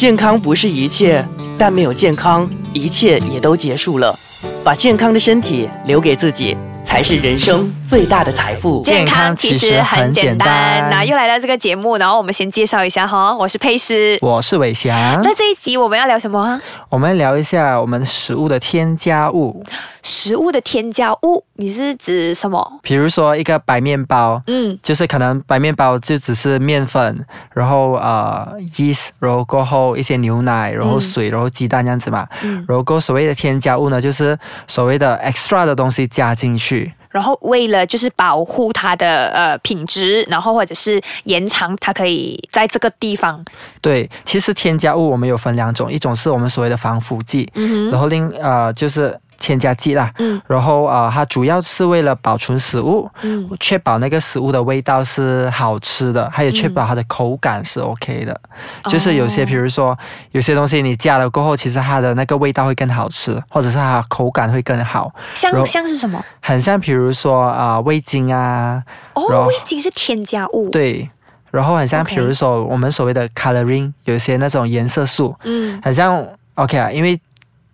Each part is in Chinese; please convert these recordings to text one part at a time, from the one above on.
健康不是一切，但没有健康，一切也都结束了。把健康的身体留给自己。才是人生最大的财富。健康其实很简单。那又来到这个节目，然后我们先介绍一下哈，我是佩斯，我是伟翔。那这一集我们要聊什么啊？我们聊一下我们食物的添加物。食物的添加物，你是指什么？比如说一个白面包，嗯，就是可能白面包就只是面粉，然后呃，yeast，然后过后一些牛奶，然后水，然后鸡蛋这样子嘛。嗯。然后所谓的添加物呢，就是所谓的 extra 的东西加进去。然后为了就是保护它的呃品质，然后或者是延长它可以在这个地方。对，其实添加物我们有分两种，一种是我们所谓的防腐剂，嗯然后另呃就是。添加剂啦，嗯，然后啊，它主要是为了保存食物，嗯，确保那个食物的味道是好吃的，还有确保它的口感是 OK 的。就是有些，比如说有些东西你加了过后，其实它的那个味道会更好吃，或者是它口感会更好。像像是什么？很像，比如说啊，味精啊。哦，味精是添加物。对，然后很像，比如说我们所谓的 coloring，有一些那种颜色素，嗯，很像 OK 啊，因为。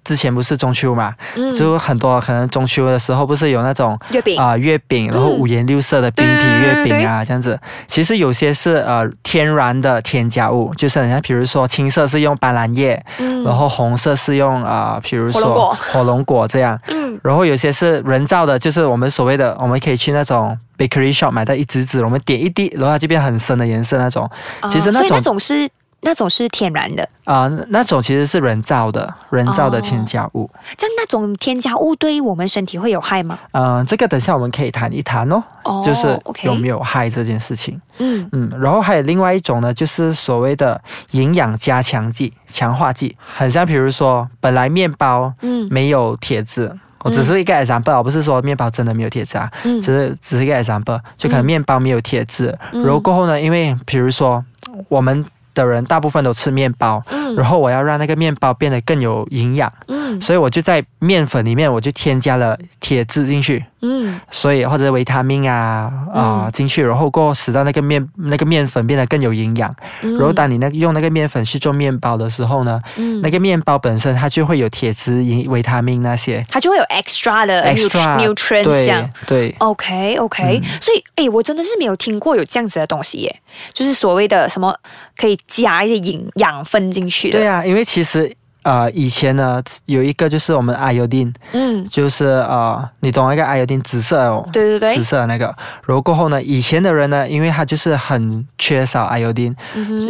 之前不是中秋嘛，就很多可能中秋的时候不是有那种月饼啊月饼，然后五颜六色的冰皮月饼啊这样子。其实有些是呃天然的添加物，就是你像比如说青色是用斑斓叶，然后红色是用啊，比如说火龙果这样。嗯，然后有些是人造的，就是我们所谓的我们可以去那种 bakery shop 买到一支支，我们点一滴，然后它就变很深的颜色那种。其实那种那种是。那种是天然的？啊，那种其实是人造的，人造的添加物。像那种添加物对于我们身体会有害吗？嗯，这个等下我们可以谈一谈哦，就是有没有害这件事情。嗯。嗯，然后还有另外一种呢，就是所谓的营养加强剂、强化剂，很像比如说本来面包嗯。没有铁质，我只是一个 example，不是说面包真的没有铁质啊，嗯。只是只是一个 example，就可能面包没有铁质，然后过后呢，因为比如说我们。的人大部分都吃面包，然后我要让那个面包变得更有营养，所以我就在面粉里面我就添加了铁质进去。嗯，所以或者维他命啊啊进去，然后过使到那个面那个面粉变得更有营养。然后当你那用那个面粉去做面包的时候呢，那个面包本身它就会有铁质、营维他命那些，它就会有 extra 的 extra nutrients。对对，OK OK。所以哎，我真的是没有听过有这样子的东西耶，就是所谓的什么可以加一些营养分进去的。对啊，因为其实。呃，以前呢有一个就是我们阿尤丁，嗯，就是呃，你懂那个阿尤丁紫色哦，对对对，紫色的那个。然后过后呢，以前的人呢，因为他就是很缺少阿尤丁，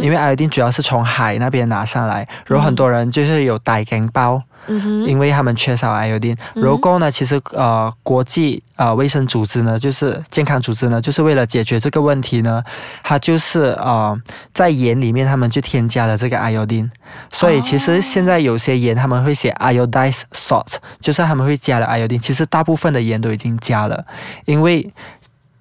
因为阿尤丁主要是从海那边拿上来，然后很多人就是有带根包。因为他们缺少艾尤丁，如果呢，其实呃，国际呃卫生组织呢，就是健康组织呢，就是为了解决这个问题呢，它就是呃在盐里面他们就添加了这个艾尤丁，所以其实现在有些盐他们会写 iodized salt，就是他们会加了艾尤丁，其实大部分的盐都已经加了，因为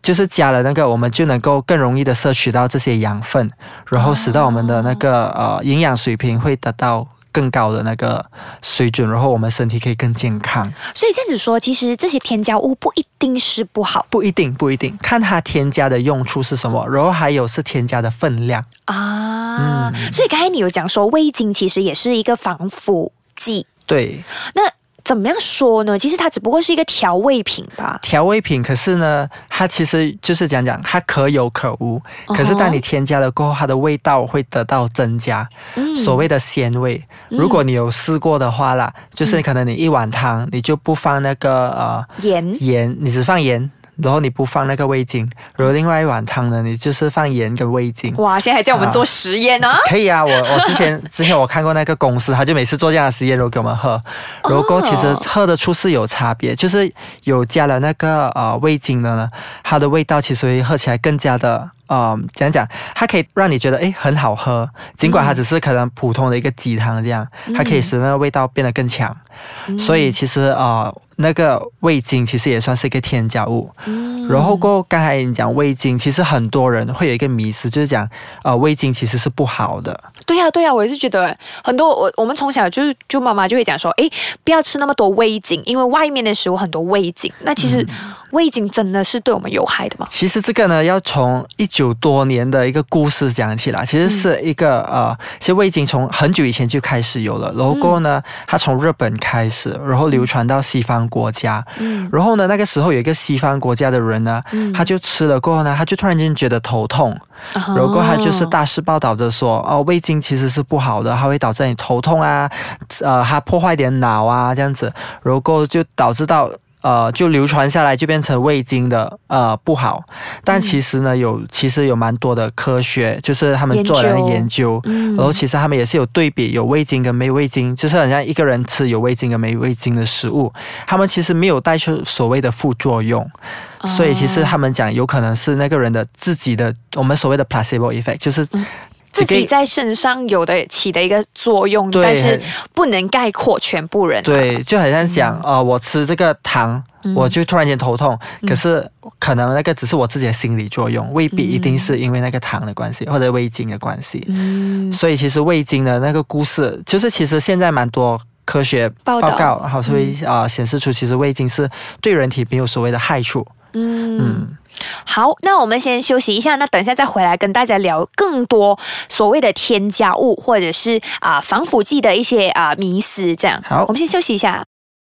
就是加了那个，我们就能够更容易的摄取到这些养分，然后使到我们的那个呃营养水平会得到。更高的那个水准，然后我们身体可以更健康。所以这样子说，其实这些添加物不一定是不好，不一定，不一定，看它添加的用处是什么，然后还有是添加的分量啊。嗯，所以刚才你有讲说味精其实也是一个防腐剂，对，那。怎么样说呢？其实它只不过是一个调味品吧。调味品，可是呢，它其实就是讲讲它可有可无。可是当你添加了过后，它的味道会得到增加，所谓的鲜味。如果你有试过的话啦，就是可能你一碗汤，你就不放那个呃盐盐，你只放盐。然后你不放那个味精，然后另外一碗汤呢，你就是放盐跟味精。哇，现在还叫我们做实验呢？可以啊，我我之前 之前我看过那个公司，他就每次做这样的实验，然后给我们喝，然后其实喝的出是有差别，就是有加了那个呃味精的呢，它的味道其实会喝起来更加的。嗯，讲讲，它可以让你觉得哎很好喝，尽管它只是可能普通的一个鸡汤这样，它可以使那个味道变得更强。所以其实啊，那个味精其实也算是一个添加物。然后过刚才你讲味精，其实很多人会有一个迷思，就是讲呃味精其实是不好的。对呀对呀，我也是觉得很多我我们从小就是就妈妈就会讲说，哎不要吃那么多味精，因为外面的食物很多味精。那其实。味精真的是对我们有害的吗？其实这个呢，要从一九多年的一个故事讲起来。其实是一个呃，其实味精从很久以前就开始有了。然后呢，它从日本开始，然后流传到西方国家。嗯。然后呢，那个时候有一个西方国家的人呢，他就吃了过后呢，他就突然间觉得头痛。然后他就是大肆报道着说，哦，味精其实是不好的，它会导致你头痛啊，呃，它破坏点脑啊，这样子。然后就导致到。呃，就流传下来，就变成味精的呃不好，但其实呢，有其实有蛮多的科学，就是他们做了研究，然后其实他们也是有对比，有味精跟没味精，就是好像一个人吃有味精跟没味精的食物，他们其实没有带出所谓的副作用，所以其实他们讲有可能是那个人的自己的我们所谓的 placebo effect，就是。自己在身上有的起的一个作用，但是不能概括全部人。对，就好像讲，呃，我吃这个糖，我就突然间头痛，可是可能那个只是我自己的心理作用，未必一定是因为那个糖的关系或者味精的关系。嗯，所以其实味精的那个故事，就是其实现在蛮多科学报告，好，所以啊显示出其实味精是对人体没有所谓的害处。嗯。好，那我们先休息一下，那等一下再回来跟大家聊更多所谓的添加物或者是啊防腐剂的一些啊迷思。这样，好，我们先休息一下。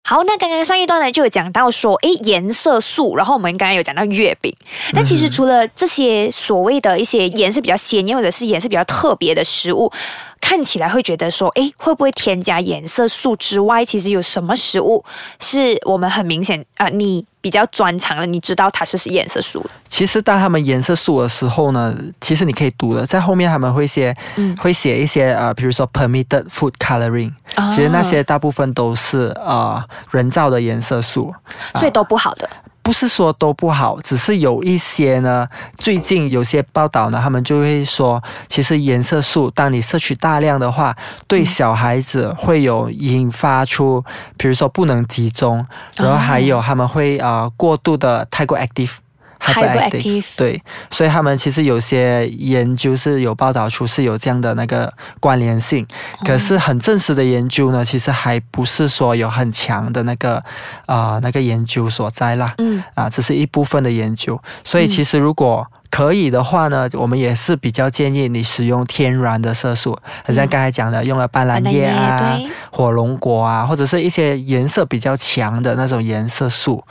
好，那刚刚上一段呢就有讲到说，诶，颜色素，然后我们刚刚有讲到月饼。那其实除了这些所谓的一些颜色比较鲜艳或者是颜色比较特别的食物。看起来会觉得说，哎，会不会添加颜色素之外，其实有什么食物是我们很明显啊，你比较专长的，你知道它是是颜色素。其实当他们颜色素的时候呢，其实你可以读的，在后面他们会写，嗯，会写一些呃，比如说 permitted food coloring，其实那些大部分都是呃人造的颜色素，所以都不好的。不是说都不好，只是有一些呢。最近有些报道呢，他们就会说，其实颜色素，当你摄取大量的话，对小孩子会有引发出，比如说不能集中，然后还有他们会啊过度的太过 active。Hyperactive 对，所以他们其实有些研究是有报道出是有这样的那个关联性，可是很正式的研究呢，其实还不是说有很强的那个啊那个研究所在啦，嗯。啊，只是一部分的研究，所以其实如果。可以的话呢，我们也是比较建议你使用天然的色素，好像刚才讲的，用了斑斓叶啊、火龙果啊，或者是一些颜色比较强的那种颜色素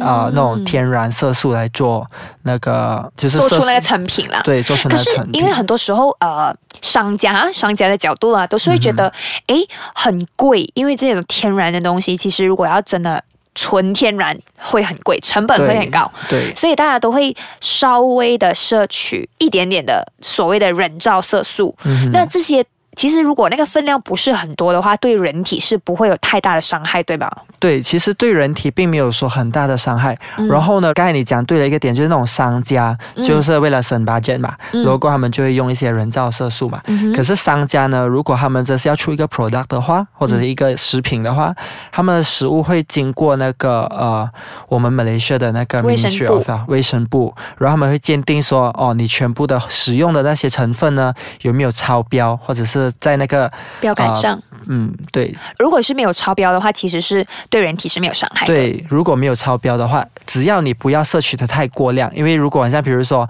啊，那种天然色素来做那个，就是做出那个成品了。对，做出那个成品。因为很多时候，呃，商家商家的角度啊，都是会觉得，哎，很贵，因为这种天然的东西，其实如果要真的。纯天然会很贵，成本会很高，对，所以大家都会稍微的摄取一点点的所谓的人造色素，那这些。其实，如果那个分量不是很多的话，对人体是不会有太大的伤害，对吧？对，其实对人体并没有说很大的伤害。然后呢，刚才你讲对了一个点，就是那种商家就是为了省 budget 嘛，如果他们就会用一些人造色素嘛。可是商家呢，如果他们这是要出一个 product 的话，或者是一个食品的话，他们的食物会经过那个呃，我们马来西亚的那个卫生部，卫生部，然后他们会鉴定说，哦，你全部的使用的那些成分呢，有没有超标，或者是。在那个标杆上，嗯，对。如果是没有超标的话，其实是对人体是没有伤害的。对，如果没有超标的话，只要你不要摄取的太过量，因为如果像比如说，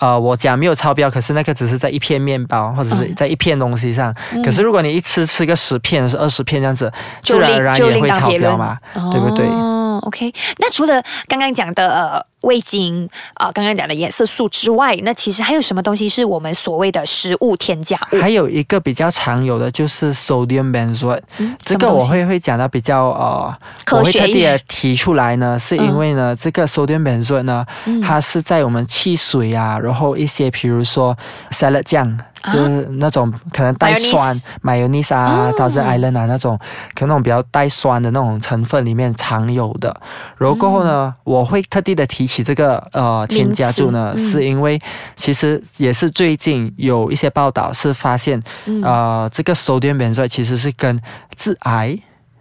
呃，我讲没有超标，可是那个只是在一片面包或者是在一片东西上，可是如果你一吃吃个十片是二十片这样子，自然而然也会超标嘛，对不对？哦，OK。那除了刚刚讲的呃。味精啊，刚刚讲的颜色素之外，那其实还有什么东西是我们所谓的食物添加物？还有一个比较常有的就是 sodium benzoate，这个我会会讲到比较呃，我会特地提出来呢，是因为呢，这个 sodium benzoate 呢，它是在我们汽水啊，然后一些比如说 salad 酱。就是那种可能带酸，mayonnaise 啊，导致 island 啊那种，可能那种比较带酸的那种成分里面常有的。然后过后呢，我会特地的提起这个呃添加物呢，是因为其实也是最近有一些报道是发现，呃，这个 sodium benzoate 其实是跟致癌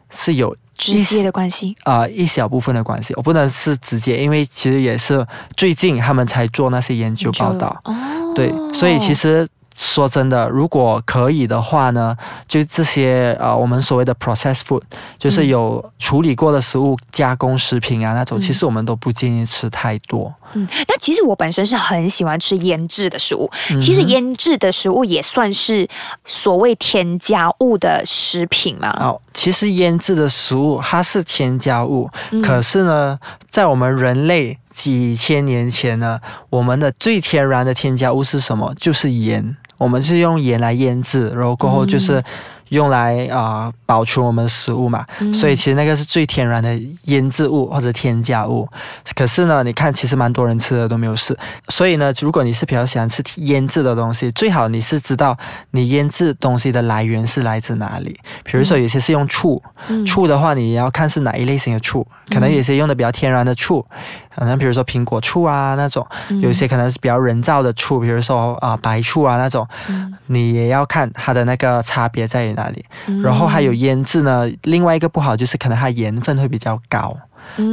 是有直接的关系啊，一小部分的关系。我不能是直接，因为其实也是最近他们才做那些研究报道。哦，对，所以其实。说真的，如果可以的话呢，就这些呃，我们所谓的 processed food，就是有处理过的食物、加工食品啊那种，其实我们都不建议吃太多。嗯，那其实我本身是很喜欢吃腌制的食物。其实腌制的食物也算是所谓添加物的食品嘛。哦，其实腌制的食物它是添加物，可是呢，在我们人类几千年前呢，我们的最天然的添加物是什么？就是盐。我们是用盐来腌制，然后过后就是。用来啊保存我们食物嘛，所以其实那个是最天然的腌制物或者添加物。可是呢，你看其实蛮多人吃的都没有事。所以呢，如果你是比较喜欢吃腌制的东西，最好你是知道你腌制东西的来源是来自哪里。比如说有些是用醋，醋的话你要看是哪一类型的醋，可能有些用的比较天然的醋，可能比如说苹果醋啊那种，有些可能是比较人造的醋，比如说啊白醋啊那种，你也要看它的那个差别在于。哪里？然后还有腌制呢。另外一个不好就是可能它盐分会比较高，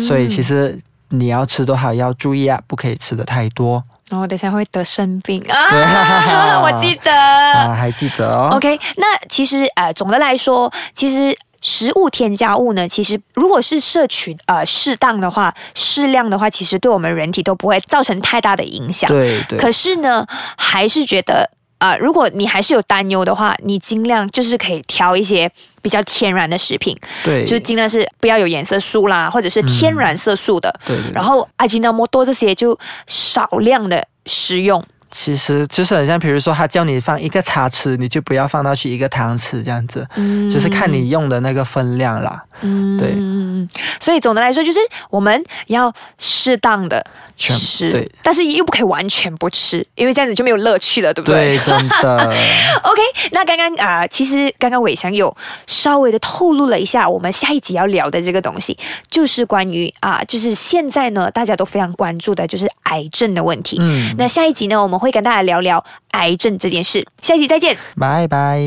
所以其实你要吃多少要注意啊，不可以吃的太多。然后等下会得生病 啊！我记得啊，还记得哦。OK，那其实呃，总的来说，其实食物添加物呢，其实如果是摄取呃适当的话、适量的话，其实对我们人体都不会造成太大的影响。对对。可是呢，还是觉得。啊，如果你还是有担忧的话，你尽量就是可以挑一些比较天然的食品，对，就尽量是不要有颜色素啦，或者是天然色素的，对。然后阿吉那么多这些就少量的食用。其实就是很像，比如说他叫你放一个茶匙，你就不要放到去一个汤匙这样子，嗯，就是看你用的那个分量啦，嗯，对。所以总的来说，就是我们要适当的吃，对，但是又不可以完全不吃，因为这样子就没有乐趣了，对不对？对，真的。OK，那刚刚啊，其实刚刚伟翔有稍微的透露了一下，我们下一集要聊的这个东西，就是关于啊，就是现在呢，大家都非常关注的，就是癌症的问题。嗯，那下一集呢，我们会会跟大家聊聊癌症这件事。下一集再见，拜拜。